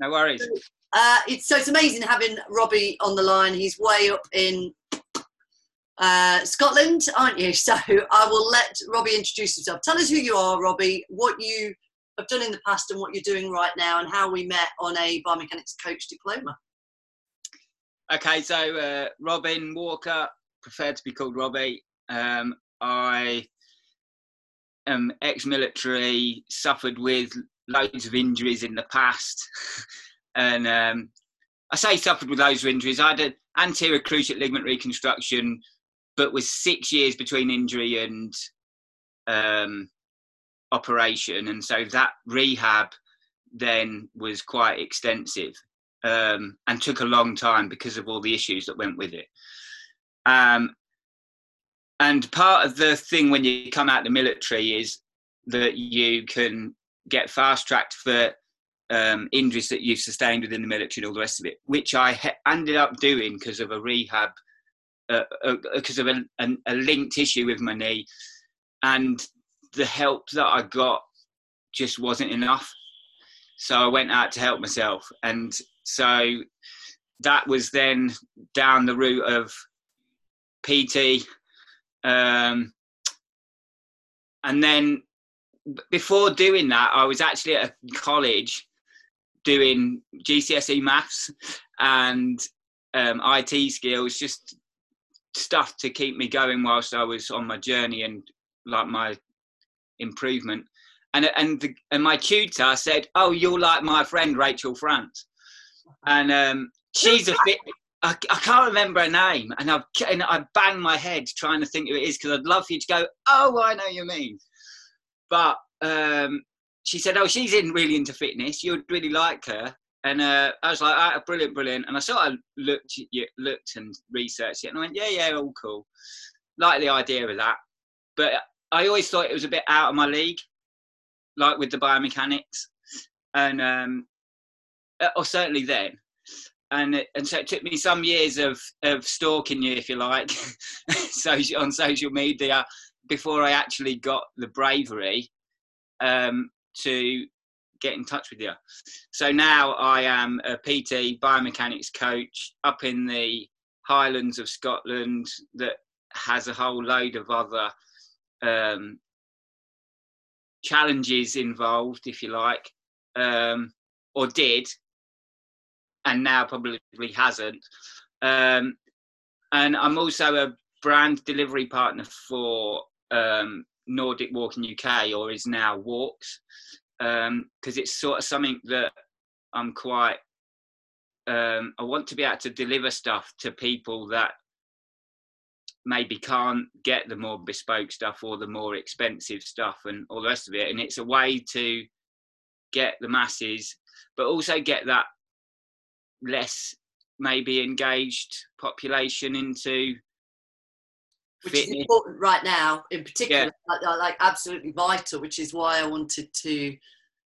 No worries. Uh, it's so it's amazing having Robbie on the line. He's way up in uh, Scotland, aren't you? So I will let Robbie introduce himself. Tell us who you are, Robbie, what you have done in the past and what you're doing right now, and how we met on a biomechanics coach diploma. Okay, so uh, Robin Walker, preferred to be called Robbie. Um, I am ex-military, suffered with loads of injuries in the past, and um, I say suffered with loads of injuries. I had an anterior cruciate ligament reconstruction, but was six years between injury and um, operation, and so that rehab then was quite extensive um, and took a long time because of all the issues that went with it. Um, and part of the thing when you come out of the military is that you can get fast tracked for um, injuries that you've sustained within the military and all the rest of it, which I ended up doing because of a rehab, because uh, uh, of a, a, a linked issue with my knee. And the help that I got just wasn't enough. So I went out to help myself. And so that was then down the route of PT. Um, and then before doing that, I was actually at college doing GCSE maths and um, IT skills, just stuff to keep me going whilst I was on my journey and like my improvement. And and the, and my tutor said, "Oh, you're like my friend Rachel France," and um, she's a fit. I, I, can't remember her name, and I and I bang my head trying to think who it is because I'd love for you to go. Oh, I know you mean. But um, she said, "Oh, she's in really into fitness. You'd really like her." And uh, I was like, oh, "Brilliant, brilliant." And I sort of looked, looked and researched it, and I went, "Yeah, yeah, all cool." Like the idea of that, but I always thought it was a bit out of my league, like with the biomechanics, and um, uh, or certainly then. And and so it took me some years of of stalking you, if you like, social on social media before I actually got the bravery um, to get in touch with you. So now I am a PT biomechanics coach up in the Highlands of Scotland that has a whole load of other um, challenges involved, if you like, um, or did, and now probably hasn't. Um, and I'm also a brand delivery partner for um, Nordic Walking UK, or is now Walks, because um, it's sort of something that I'm quite. Um, I want to be able to deliver stuff to people that maybe can't get the more bespoke stuff or the more expensive stuff and all the rest of it. And it's a way to get the masses, but also get that less maybe engaged population into which fitness. is important right now in particular yeah. like, like, absolutely vital which is why i wanted to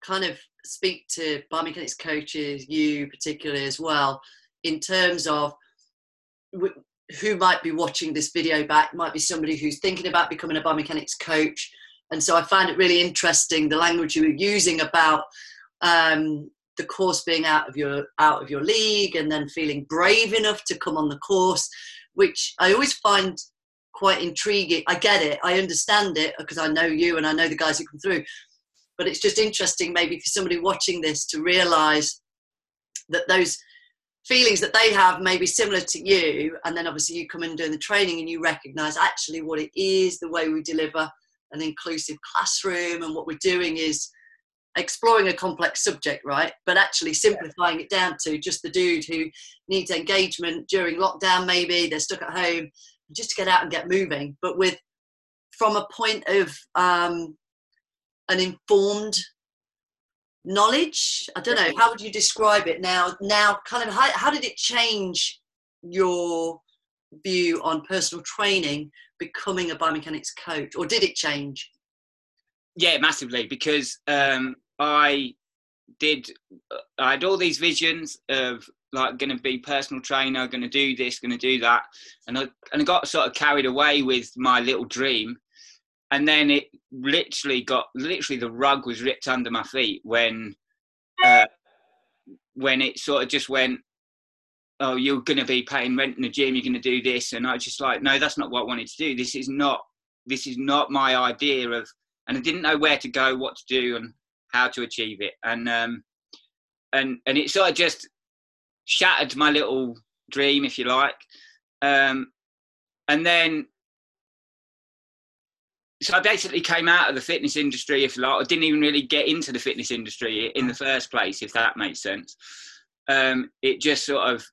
kind of speak to biomechanics coaches you particularly as well in terms of who might be watching this video back might be somebody who's thinking about becoming a biomechanics coach and so i find it really interesting the language you were using about um, the course being out of your out of your league and then feeling brave enough to come on the course which i always find quite intriguing. I get it. I understand it because i know you and i know the guys who come through. But it's just interesting maybe for somebody watching this to realize that those feelings that they have may be similar to you. And then obviously you come in doing the training and you recognize actually what it is the way we deliver an inclusive classroom and what we're doing is exploring a complex subject right? But actually simplifying it down to just the dude who needs engagement during lockdown maybe they're stuck at home just to get out and get moving but with from a point of um, an informed knowledge? I don't know. How would you describe it now now kind of how, how did it change your view on personal training becoming a biomechanics coach or did it change? Yeah massively because um, i did i had all these visions of like going to be personal trainer going to do this going to do that. And i and i got sort of carried away with my little dream. And then it literally got literally the rug was ripped under my feet when uh, when it sort of just went, oh, you're going to be paying rent in the gym, you're going to do this, and I was just like, no, that's not what I wanted to do. This is not this is not my idea of, and I didn't know where to go, what to do, and how to achieve it, and um, and and it sort of just shattered my little dream, if you like, um, and then so I basically came out of the fitness industry, if you like. I didn't even really get into the fitness industry in the first place, if that makes sense. Um, it just sort of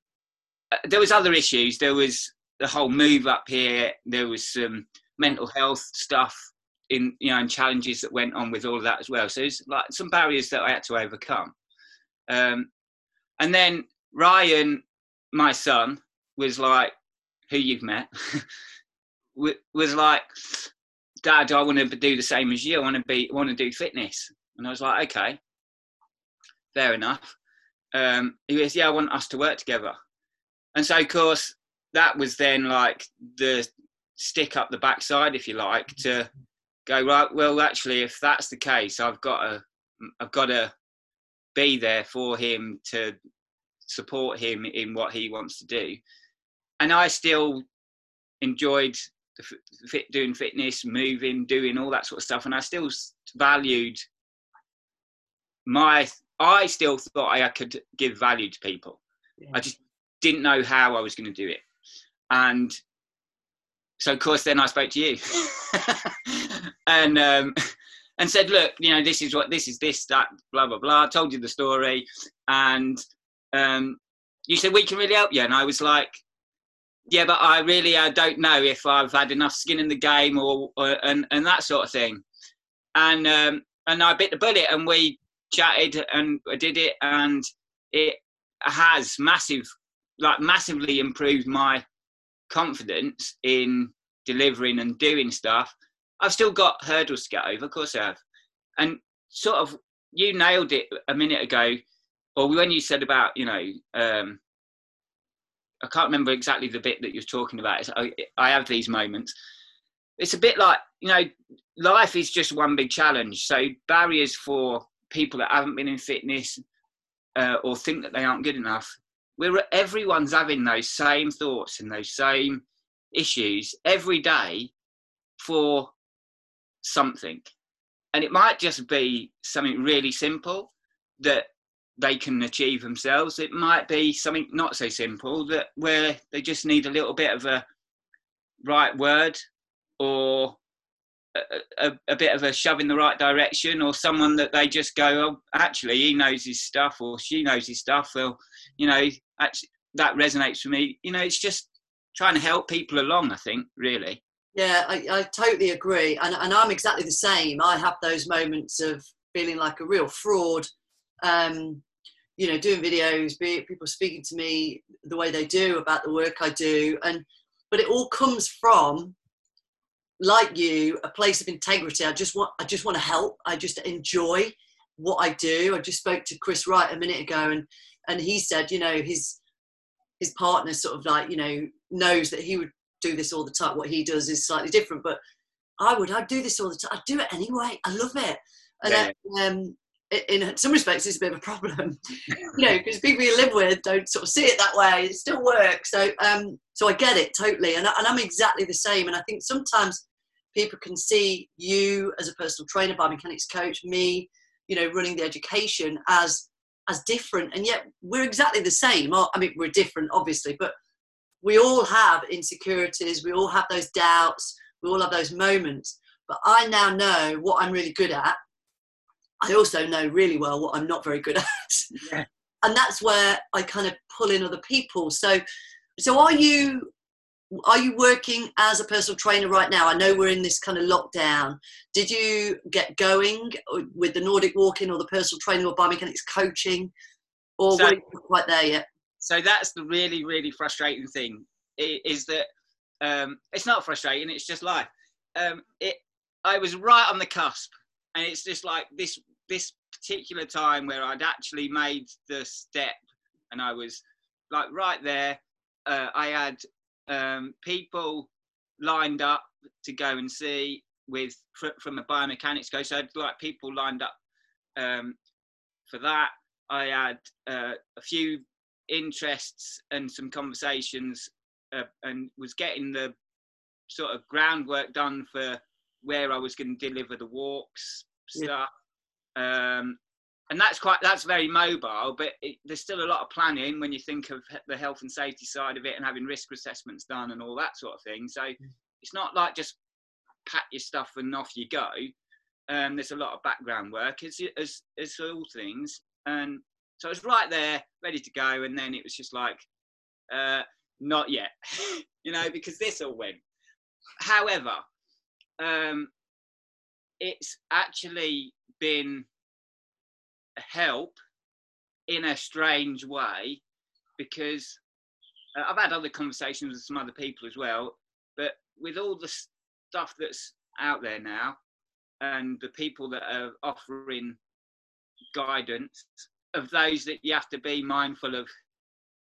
uh, there was other issues. There was the whole move up here. There was some mental health stuff in you know and challenges that went on with all of that as well. So it's like some barriers that I had to overcome. Um, and then Ryan, my son, was like, who you've met, was like, Dad, I want to do the same as you. I want to be, want to do fitness. And I was like, okay, fair enough. Um, he goes, yeah, I want us to work together. And so, of course, that was then like the stick up the backside, if you like, to go right. Well, actually, if that's the case, I've got to, I've got to be there for him to support him in what he wants to do. And I still enjoyed fit, doing fitness, moving, doing all that sort of stuff, and I still valued my. I still thought I could give value to people. Yeah. I just didn't know how I was going to do it, and so of course then I spoke to you, and um, and said, look, you know, this is what this is this that blah blah blah. I told you the story, and um, you said we can really help you, and I was like, yeah, but I really I don't know if I've had enough skin in the game or, or and and that sort of thing. And um, and I bit the bullet and we chatted and I did it and it has massive like massively improved my confidence in delivering and doing stuff. I've still got hurdles to get over, of course I have. And sort of you nailed it a minute ago, or when you said about, you know, um, I can't remember exactly the bit that you're talking about. I, I have these moments. It's a bit like you know, life is just one big challenge. So barriers for people that haven't been in fitness uh, or think that they aren't good enough. We're everyone's having those same thoughts and those same issues every day for something, and it might just be something really simple that they can achieve themselves. It might be something not so simple that where they just need a little bit of a right word or a, a, a, bit of a shove in the right direction or someone that they just go, oh, actually, he knows his stuff or she knows his stuff. Well, you know, actually, that resonates for me. You know, it's just trying to help people along, I think, really. Yeah, I, I totally agree. And, and I'm exactly the same. I have those moments of feeling like a real fraud um, you know, doing videos, people speaking to me the way they do about the work I do, and but it all comes from, like you, a place of integrity. I just want, I just want to help. I just enjoy what I do. I just spoke to Chris Wright a minute ago, and and he said, you know, his his partner sort of like, you know, knows that he would do this all the time. What he does is slightly different, but I would, I'd do this all the time. I'd do it anyway. I love it. And yeah. then, um, in some respects it's a bit of a problem. You know because people you live with don't sort of see it that way. It still works. So um so i get it totally. And, I, and i'm exactly the same. And i think sometimes people can see you as a personal trainer biomechanics coach me you know running the education as as different. And yet we're exactly the same. I mean we're different obviously but we all have insecurities. We all have those doubts. We all have those moments. But i now know what i'm really good at I also know really well what I'm not very good at. Yeah. And that's where I kind of pull in other people. So, so are you are you working as a personal trainer right now? I know we're in this kind of lockdown. Did you get going with the Nordic walking or the personal training or biomechanics coaching, or so, were you quite there yet? So that's the really really frustrating thing is that um, it's not frustrating. It's just life. Um, it I was right on the cusp and it's just like this this particular time where I'd actually made the step and I was like right there. Uh, I had um, people lined up to go and see with from a biomechanics coach. So I'd like people lined up um, for that. I had uh, a few interests and some conversations, uh, and was getting the sort of groundwork done for where I was going to deliver the walks stuff. Yeah. Um, and that's quite that's very mobile but it, there's still a lot of planning when you think of the health and safety side of it and having risk assessments done and all that sort of thing so mm. it's not like just pack your stuff and off you go um, there's a lot of background work as, as, as all things and so I was right there ready to go and then it was just like uh, not yet you know because this all went however um, it's actually been a help in a strange way because uh, I've had other conversations with some other people as well, but with all the stuff that's out there now and the people that are offering guidance of those that you have to be mindful of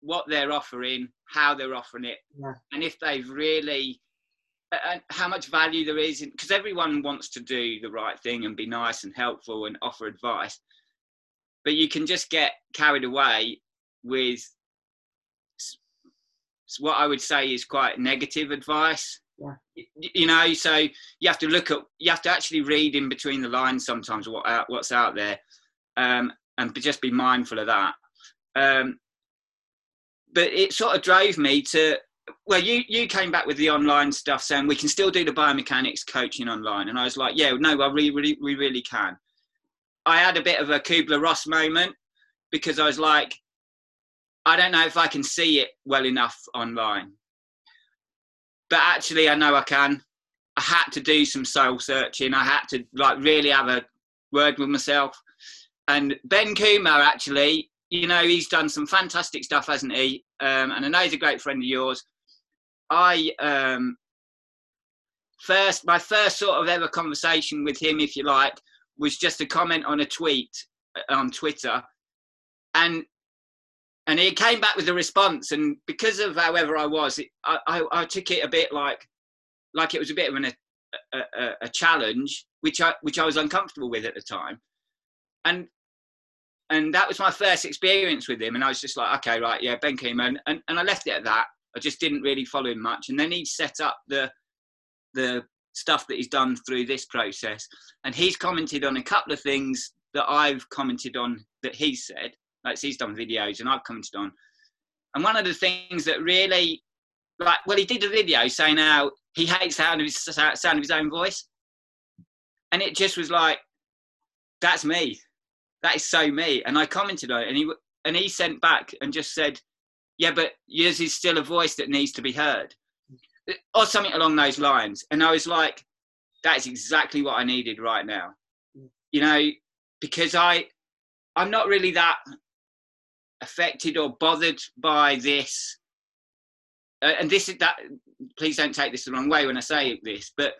what they're offering, how they're offering it, yeah. and if they've really and how much value there is because everyone wants to do the right thing and be nice and helpful and offer advice but you can just get carried away with what I would say is quite negative advice. Yeah. You know, so you have to look at, you have to actually read in between the lines sometimes what out, what's out there, um, and just be mindful of that. Um, but it sort of drove me to, well, you you came back with the online stuff saying we can still do the biomechanics coaching online, and I was like, yeah, no, I really, really, we really can. I had a bit of a Kubler Ross moment because I was like, I don't know if I can see it well enough online. But actually, I know I can. I had to do some soul searching. I had to like really have a word with myself. And Ben Coomber, actually, you know, he's done some fantastic stuff, hasn't he? Um, and I know he's a great friend of yours. I um, first, my first sort of ever conversation with him, if you like, was just a comment on a tweet uh, on Twitter, and and he came back with a response. And because of however I was, it, I, I, I took it a bit like like it was a bit of an, a, a, a challenge, which I which I was uncomfortable with at the time, and and that was my first experience with him. And I was just like, okay, right, yeah, Ben and, and, and I left it at that. I just didn't really follow him much. And then he set up the the stuff that he's done through this process. And he's commented on a couple of things that I've commented on that he said. Like he's done videos and I've commented on. And one of the things that really, like, well, he did a video saying how he hates the sound of his, sound of his own voice. And it just was like, that's me. That is so me. And I commented on it. And he, and he sent back and just said, yeah, but yours is still a voice that needs to be heard or something along those lines. And I was like, that's exactly what I needed right now. You know, because I I'm not really that affected or bothered by this. Uh, and this is that please don't take this the wrong way when I say this, but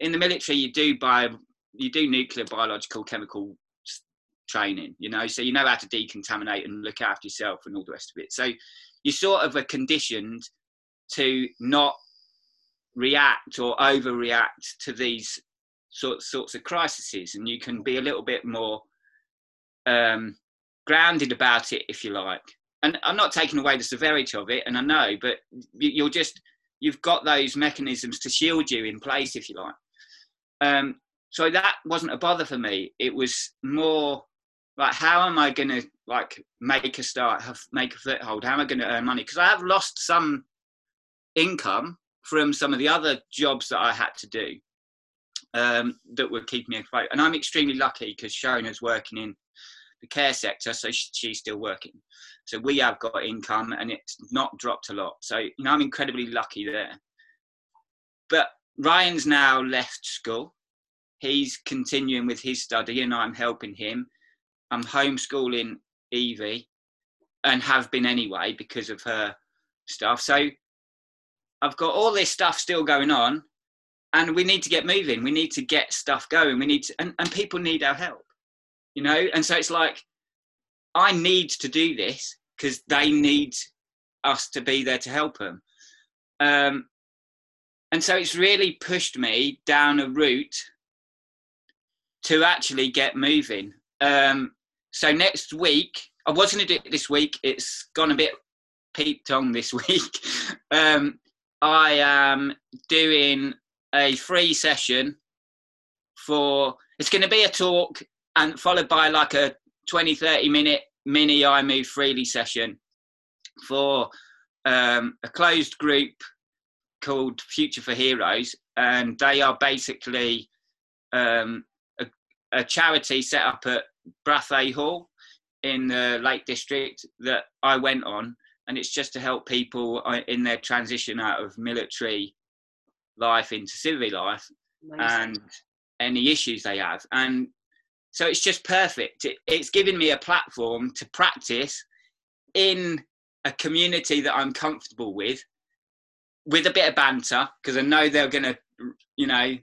in the military you do bio you do nuclear biological chemical training, you know, so you know how to decontaminate and look after yourself and all the rest of it. So you sort of are conditioned to not react or overreact to these sort, sorts of crises and you can be a little bit more um, grounded about it if you like. And i'm not taking away the severity of it and i know but you're just you've got those mechanisms to shield you in place if you like. Um, so that wasn't a bother for me. It was more like how am i going to like make a start have make a foothold how am i going to earn money because i have lost some income from some of the other jobs that I had to do um, that would keep me afloat. And I'm extremely lucky because Shona's working in the care sector, so she's still working. So we have got income and it's not dropped a lot. So, you know, I'm incredibly lucky there. But Ryan's now left school. He's continuing with his study and I'm helping him. I'm homeschooling Evie and have been anyway because of her stuff. So I've got all this stuff still going on, and we need to get moving. We need to get stuff going. We need to, and, and people need our help, you know. And so it's like, I need to do this because they need us to be there to help them. Um, and so it's really pushed me down a route to actually get moving. Um, so next week, I was going to do it this week. It's gone a bit peeped on this week. um, I am doing a free session for. It's going to be a talk and followed by like a 20, 30 minute mini I Move Freely session for um, a closed group called Future for Heroes, and they are basically um, a, a, charity set up at Brathay Hall in the Lake District that I went on, and it's just to help people uh, in their transition out of military life into civil life and any issues they have. And so it's just perfect. It, it's giving me a platform to practice in a community that I'm comfortable with, with a bit of banter, because I know they're going to, you know,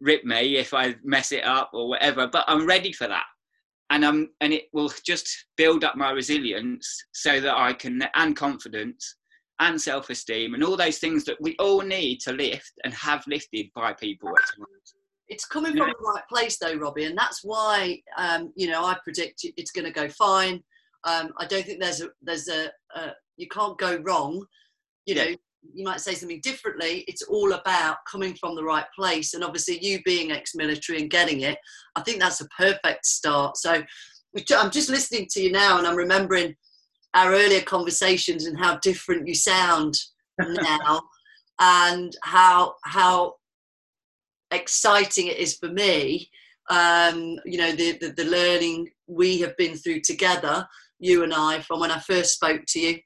rip me if I mess it up or whatever. But I'm ready for that, and I'm and it will just build up my resilience so that I can and confidence and self-esteem and all those things that we all need to lift and have lifted by people. It's coming from the right place though, Robbie, and that's why um, you know I predict it's going to go fine. Um, I don't think there's a there's a, a you can't go wrong. You know, you might say something differently. It's all about coming from the right place, and obviously you being ex-military and getting it. I think that's a perfect start. So I'm just listening to you now, and I'm remembering our earlier conversations and how different you sound now, and how how exciting it is for me. Um, you know, the, the, the learning we have been through together, you and I, from when I first spoke to you.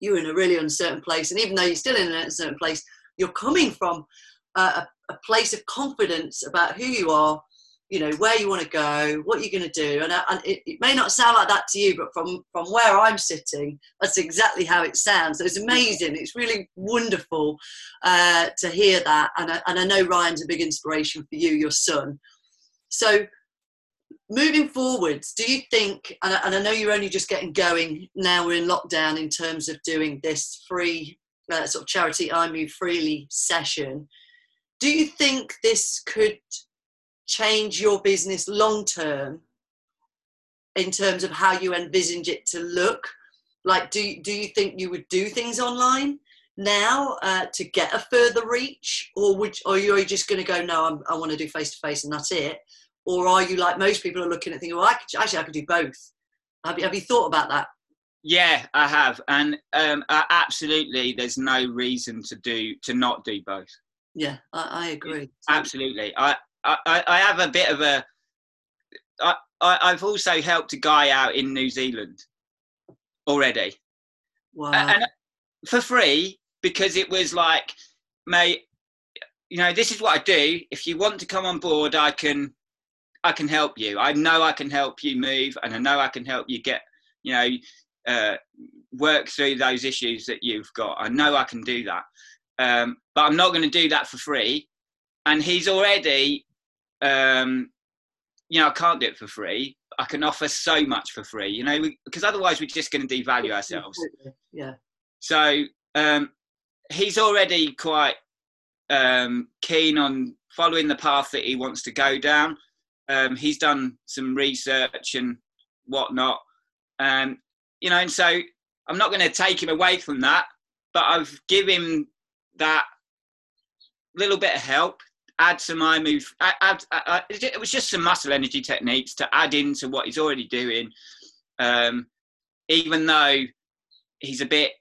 You were in a really uncertain place, and even though you're still in an uncertain place, you're coming from a, a place of confidence about who you are, you know where you want to go what you're going to do and, and it, it, may not sound like that to you but from from where i'm sitting that's exactly how it sounds. So it's amazing. It's really wonderful uh, to hear that and I, and I know ryan's a big inspiration for you your son. So moving forwards do you think and I, and I know you're only just getting going now we're in lockdown in terms of doing this free uh, sort of charity i move freely session do you think this could change your business long term in terms of how you envisage it to look? Like, do, do you think you would do things online now uh, to get a further reach? Or, would, or are you just going to go, no, I'm, i want to do face to face and that's it? Or are you like most people are looking at thinking, well, I could, actually, I could do both? Have you, have you thought about that? Yeah, I have, and um, absolutely, there's no reason to do to not do both. Yeah, I, I agree. Absolutely, I I, I have a bit of a. I, I've also helped a guy out in New Zealand already. Wow. And for free because it was like, mate, you know, this is what I do. If you want to come on board, I can, I can help you. I know I can help you move, and I know I can help you get, you know, uh, work through those issues that you've got. I know I can do that, um, but I'm not going to do that for free. And he's already um, you know, I can't do it for free. I can offer so much for free, you know, because otherwise we're just going to devalue ourselves. Yeah. So um, he's already quite um, keen on following the path that he wants to go down. Um, he's done some research and whatnot, um, you know, and so I'm not going to take him away from that, but I've given him that little bit of help add some I Move. Add, add, it was just some muscle energy techniques to add into what he's already doing. Um, even though he's a bit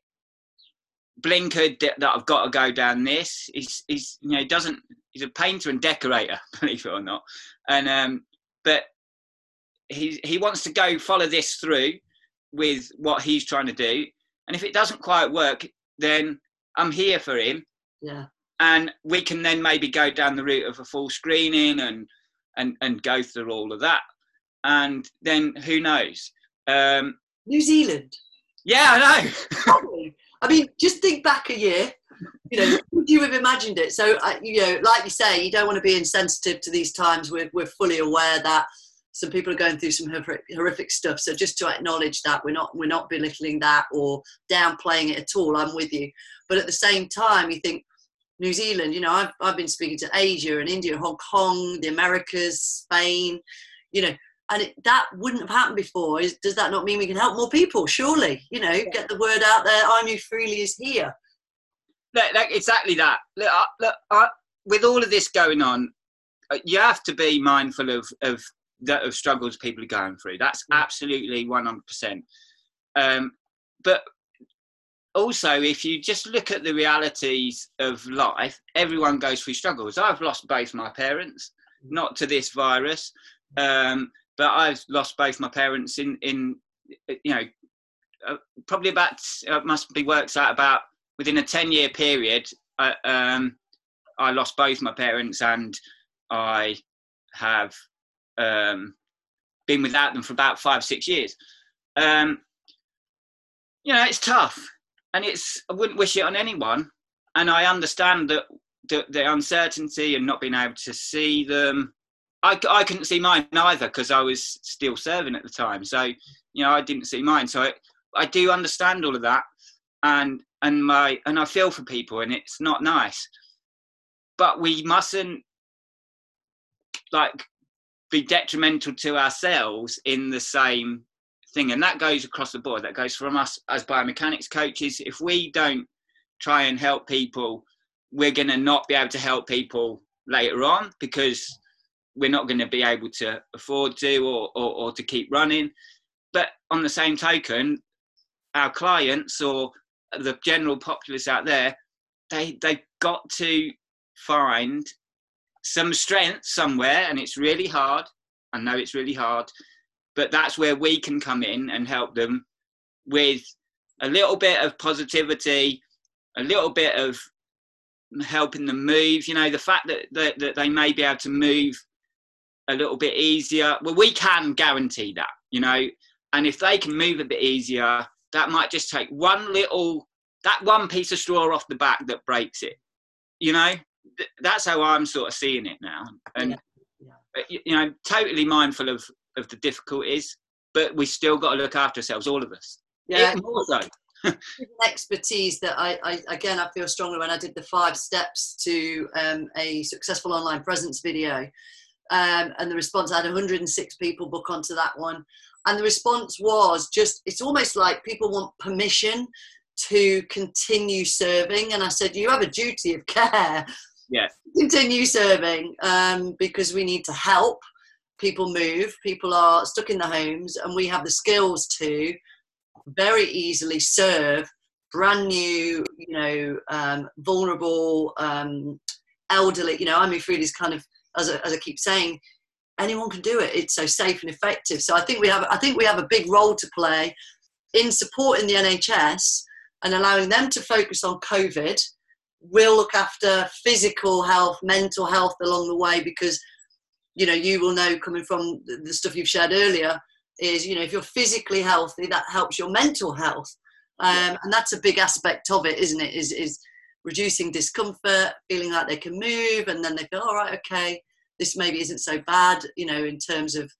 blinkered that, that, I've got to go down this. He's, he's you know doesn't he's a painter and decorator, believe it or not, and um, but he he wants to go follow this through with what he's trying to do, and if it doesn't quite work, then I'm here for him. Yeah. And we can then maybe go down the route of a full screening and and and go through all of that. And then who knows? Um, new zealand. Yeah i know i mean just think back a year you know would you have imagined it? So you know like you say you don't want to be insensitive to these times. We're, we're fully aware that some people are going through some horrific, horrific stuff. So just to acknowledge that we're not we're not belittling that or downplaying it at all. I'm with you. But at the same time you think New Zealand, you know, I've, I've been speaking to Asia and India, Hong Kong, the Americas, Spain, you know, and it, that wouldn't have happened before. Is, does that not mean we can help more people? Surely, you know, yeah. get the word out there. I Move Freely is here. Look, look, exactly that. Look, I, look I, with all of this going on, uh, you have to be mindful of of the of struggles people are going through. That's absolutely one hundred percent. Um, but also, if you just look at the realities of life, everyone goes through struggles. I've lost both my parents, not to this virus, um, but I've lost both my parents in in you know uh, probably about uh, must be works out about within a ten year period. Uh, um, I lost both my parents, and I have um, been without them for about five six years. Um, you know, it's tough, and it's I wouldn't wish it on anyone. And I understand that the, the uncertainty and not being able to see them I, I couldn't see mine either because I was still serving at the time. So, you know, I didn't see mine. So I, I do understand all of that. And, and my, and I feel for people and it's not nice, but we mustn't like be detrimental to ourselves in the same thing. And that goes across the board. That goes from us as biomechanics coaches. If we don't try and help people, we're going to not be able to help people later on because we're not going to be able to afford to or, or, or to keep running. But on the same token, our clients or the general populace out there, they they got to find some strength somewhere, and it's really hard. I know it's really hard, but that's where we can come in and help them with a little bit of positivity, a little bit of helping them move. You know, the fact that, that, that they may be able to move a little bit easier. Well, we can guarantee that, you know, and if they can move a bit easier, that might just take one little, that one piece of straw off the back that breaks it, you know. That's how I'm sort of seeing it now, and yeah. Yeah. you know, totally mindful of of the difficulties, but we still got to look after ourselves, all of us. Yeah, Even more so. expertise that I, I, again I feel strongly when I did the five steps to um, a successful online presence video um, and the response I had 106 people book onto that one. And the response was just it's almost like people want permission to continue serving. And i said you have a duty of care. Yeah continue serving um, because we need to help people move. People are stuck in the homes and we have the skills to very easily serve brand new you know um, vulnerable um, elderly you know i mean freely's kind of as, as I keep saying, anyone can do it. It's so safe and effective. So I think we have I think we have a big role to play in supporting the NHS and allowing them to focus on COVID. We'll look after physical health, mental health along the way because you know you will know coming from the stuff you've shared earlier is you know if you're physically healthy that helps your mental health um, and that's a big aspect of it isn't it is is reducing discomfort, feeling like they can move, and then they feel, all right, okay, this maybe isn't so bad, you know, in terms of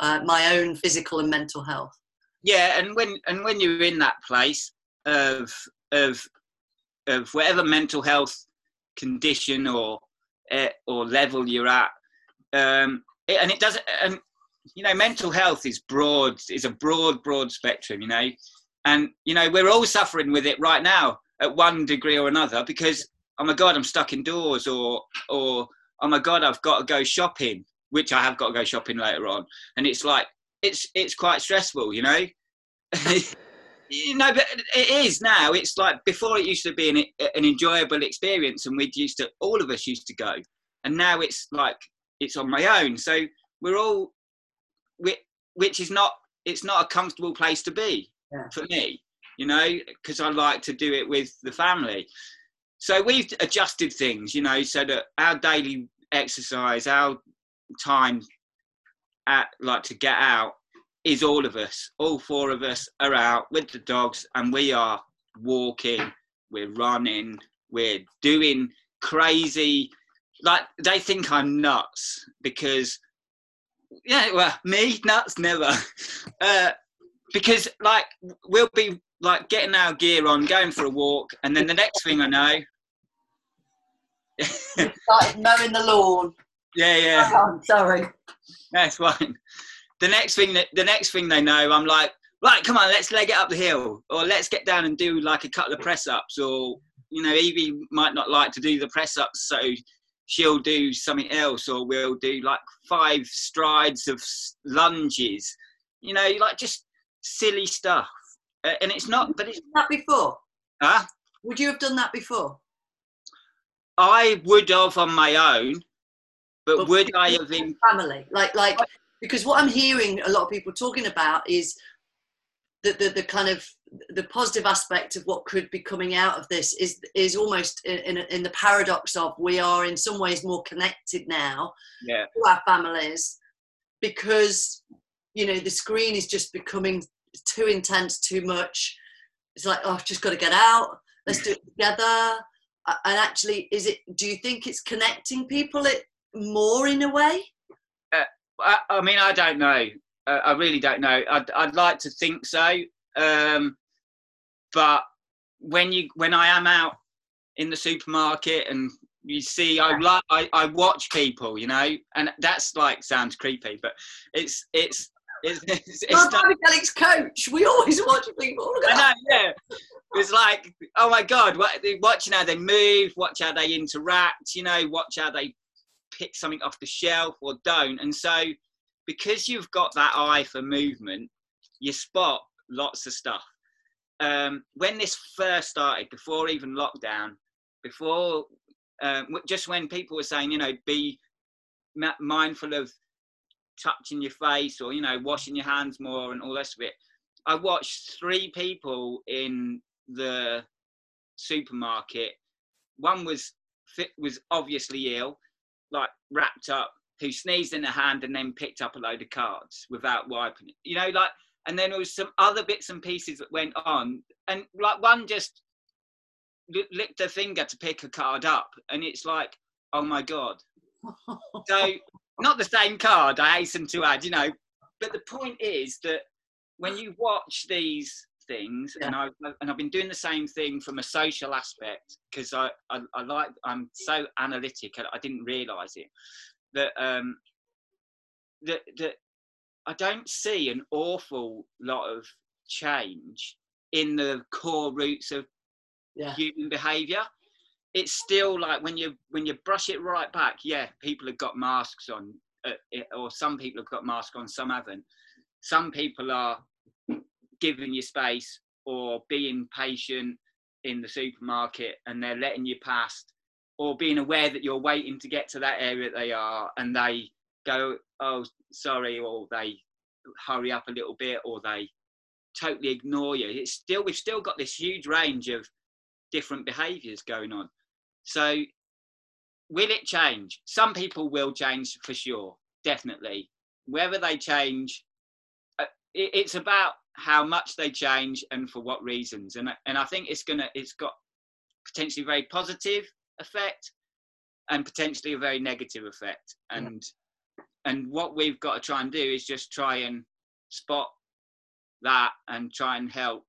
uh, my own physical and mental health. Yeah, and when and when you're in that place of of of whatever mental health condition or uh, or level you're at, um, it, and it does, and you know, mental health is broad, is a broad, broad spectrum, you know, and you know, we're all suffering with it right now at one degree or another because oh my god i'm stuck indoors or or oh my god i've got to go shopping which i have got to go shopping later on. And it's like it's it's quite stressful you know? You know but it is now. It's like before it used to be an, an enjoyable experience and we'd used to all of us used to go. And now it's like it's on my own. So we're all we, which is not it's not a comfortable place to be yeah. for me you know, because I like to do it with the family. So we've adjusted things, you know, so that our daily exercise, our time at like to get out is all of us. All four of us are out with the dogs and we are walking, we're running, we're doing crazy like they think I'm nuts because yeah, well, me nuts never. Uh, because like we'll be like getting our gear on, going for a walk, and then the next thing I know, started mowing the lawn. Yeah, yeah. Oh, sorry. That's fine. the next thing that the next thing they know, I'm like, right, come on, let's leg it up the hill, or let's get down and do like a couple of press ups, or you know, Evie might not like to do the press ups, so she'll do something else, or we'll do like five strides of lunges, you know, like just silly stuff. Uh, and it's not, but it's that before. Huh? Would you have done that before? I would have on my own, but, but would I have in family? Like, like because what I'm hearing a lot of people talking about is the, the, the kind of the positive aspect of what could be coming out of this is is almost in, in, in the paradox of we are in some ways more connected now yeah. to our families because you know the screen is just becoming too intense too much. It's like oh i've just got to get out. Let's do it together. And actually is it do you think it's connecting people it more in a way? Uh, I, I, mean i don't know. Uh, i really don't know. I'd, I'd like to think so um, but when you when i am out in the supermarket and you see i like I, I watch people you know and that's like sounds creepy but it's it's it's, it's, it's not, Alex coach. We always watch people. I know, yeah. It's like, oh my god, watching how they move, watch how they interact, you know, watch how they pick something off the shelf or don't. And so, because you've got that eye for movement, you spot lots of stuff. Um, when this first started, before even lockdown, before um, just when people were saying, you know, be mindful of touching your face or you know washing your hands more and all this of it. I watched three people in the supermarket. One was fit was obviously ill like wrapped up who sneezed in a hand and then picked up a load of cards without wiping it you know like and then there was some other bits and pieces that went on and like one just licked her finger to pick a card up and it's like oh my god. So not the same card, I hasten to add, you know. But the point is that when you watch these things, yeah. and I and I've been doing the same thing from a social aspect because I, I, I like I'm so analytic. I, I didn't realise it that um that that I don't see an awful lot of change in the core roots of yeah. human behaviour it's still like when you when you brush it right back yeah people have got masks on uh, or some people have got masks on some haven't. Some people are giving you space or being patient in the supermarket and they're letting you past or being aware that you're waiting to get to that area they are and they go oh sorry or they hurry up a little bit or they totally ignore you. It's still we've still got this huge range of different behaviors going on so, will it change? Some people will change for sure, definitely. Whether they change, uh, it's about how much they change and for what reasons. And and I think it's gonna it's got potentially very positive effect and potentially a very negative effect. And yeah. and what we've got to try and do is just try and spot that and try and help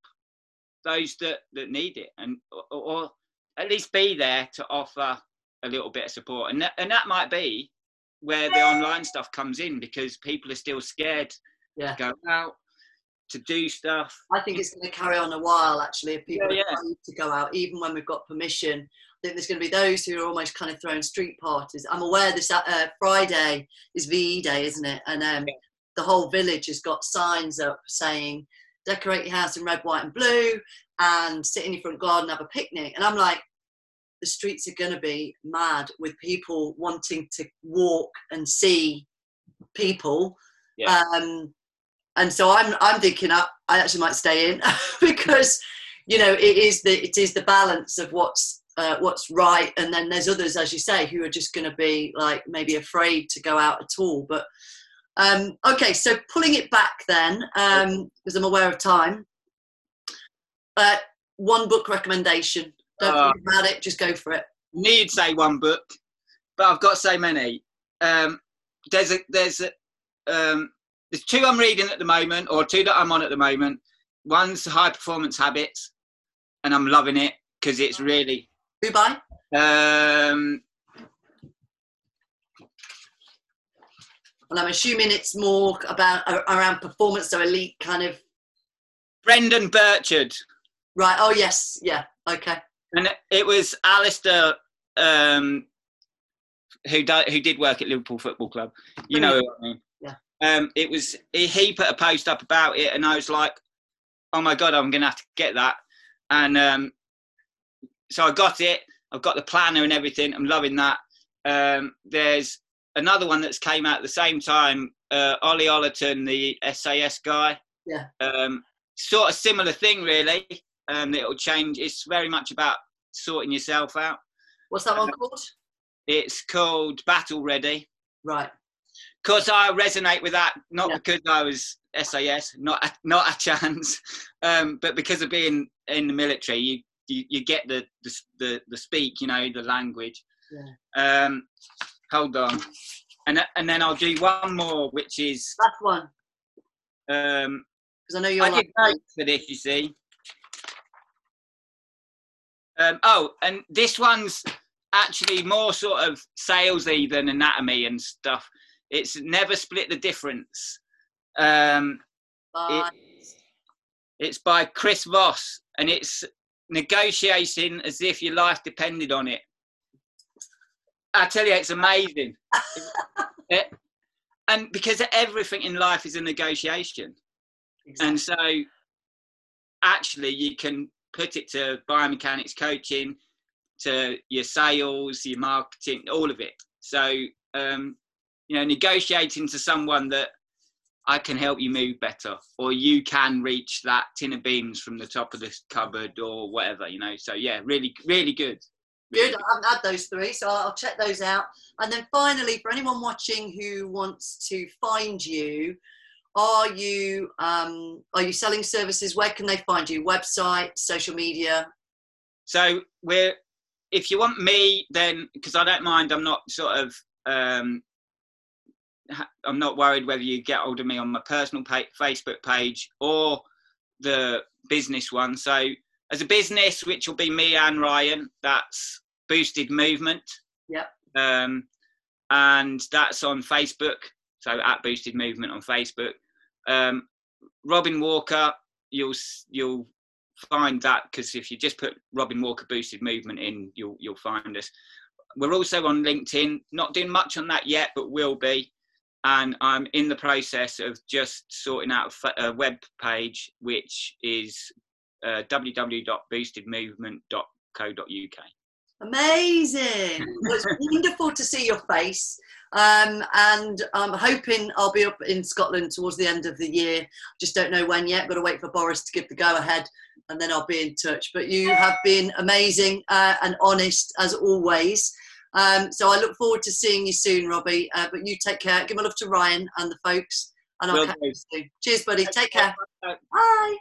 those that that need it and or, or at least be there to offer a little bit of support. And that, and that might be where the online stuff comes in because people are still scared yeah. to go out to do stuff. I think it's going to carry on a while actually if people yeah, yeah. to go out, even when we've got permission. I think there's going to be those who are almost kind of throwing street parties. I'm aware this uh, Friday is VE Day, isn't it? And um, yeah. the whole village has got signs up saying decorate your house in red, white, and blue and sit in your front garden have a picnic. And I'm like, the streets are going to be mad with people wanting to walk and see people. Yeah. Um, and so I'm I'm thinking I, I actually might stay in because you know it is the it is the balance of what's uh, what's right and then there's others as you say who are just going to be like maybe afraid to go out at all but um, okay so pulling it back then um, because I'm aware of time uh, one book recommendation. Don't uh, think about it. Just go for it. Need say one book, but I've got so many. Um, there's a there's a, um, there's two I'm reading at the moment, or two that I'm on at the moment. One's High Performance Habits, and I'm loving it because it's really. Who by? Um, And I'm assuming it's more about around performance, so elite kind of. Brendon Burchard. Right. Oh yes. Yeah. Okay. And it was Alistair um, who di- who did work at Liverpool Football Club. You know I mean? Yeah. Um, it was he put a post up about it, and I was like, "Oh my god, I'm gonna have to get that." And um, so I got it. I've got the planner and everything. I'm loving that. Um, there's another one that's came out at the same time. Uh, Ollie Ollerton, the SAS guy. Yeah. Um, sort of similar thing, really. Um, it'll change. It's very much about sorting yourself out. What's that one uh, called? It's called Battle Ready. Right. Because I resonate with that, not yeah. because I was SAS, not a, not a chance, um, but because of being in the military, you you, you get the, the, the the speak, you know, the language. Yeah. Um, hold on, and and then I'll do one more, which is that one. Um, because I know you're. I like, did for this, you see. Um, oh, and this one's actually more sort of salesy than anatomy and stuff. It's never split the difference. Um, it, it's by Chris Voss, and it's negotiating as if your life depended on it. I tell you, it's amazing. it, and because everything in life is a negotiation. Exactly. And so, actually, you can put it to biomechanics coaching, to your sales, your marketing, all of it. So, um, you know, negotiating to someone that I can help you move better, or you can reach that tin of beans from the top of this cupboard, or whatever, you know. So, yeah, really, really good. Good. I haven't had those three, so I'll check those out. And then finally, for anyone watching who wants to find you, are you um, are you selling services? Where can they find you? Website, social media. So we're if you want me, then because I don't mind, I'm not sort of um, I'm not worried whether you get hold of me on my personal Facebook page or the business one. So as a business, which will be me and Ryan, that's Boosted Movement. Yep. Um, and that's on Facebook. So at Boosted Movement on Facebook. Um, Robin Walker, you'll you'll find that because if you just put Robin Walker boosted movement in, you'll you'll find us. We're also on LinkedIn. Not doing much on that yet, but will be. And I'm in the process of just sorting out a web page, which is uh, www.boostedmovement.co.uk. Amazing! Well, it's wonderful to see your face. Um, and I'm hoping I'll be up in Scotland towards the end of the year. Just don't know when yet. Got to wait for Boris to give the go ahead, and then I'll be in touch. But you have been amazing uh, and honest as always. Um, so I look forward to seeing you soon, Robbie. Uh, but you take care. Give my love to Ryan and the folks, and I'll catch you soon. Cheers, buddy. Take care. Bye.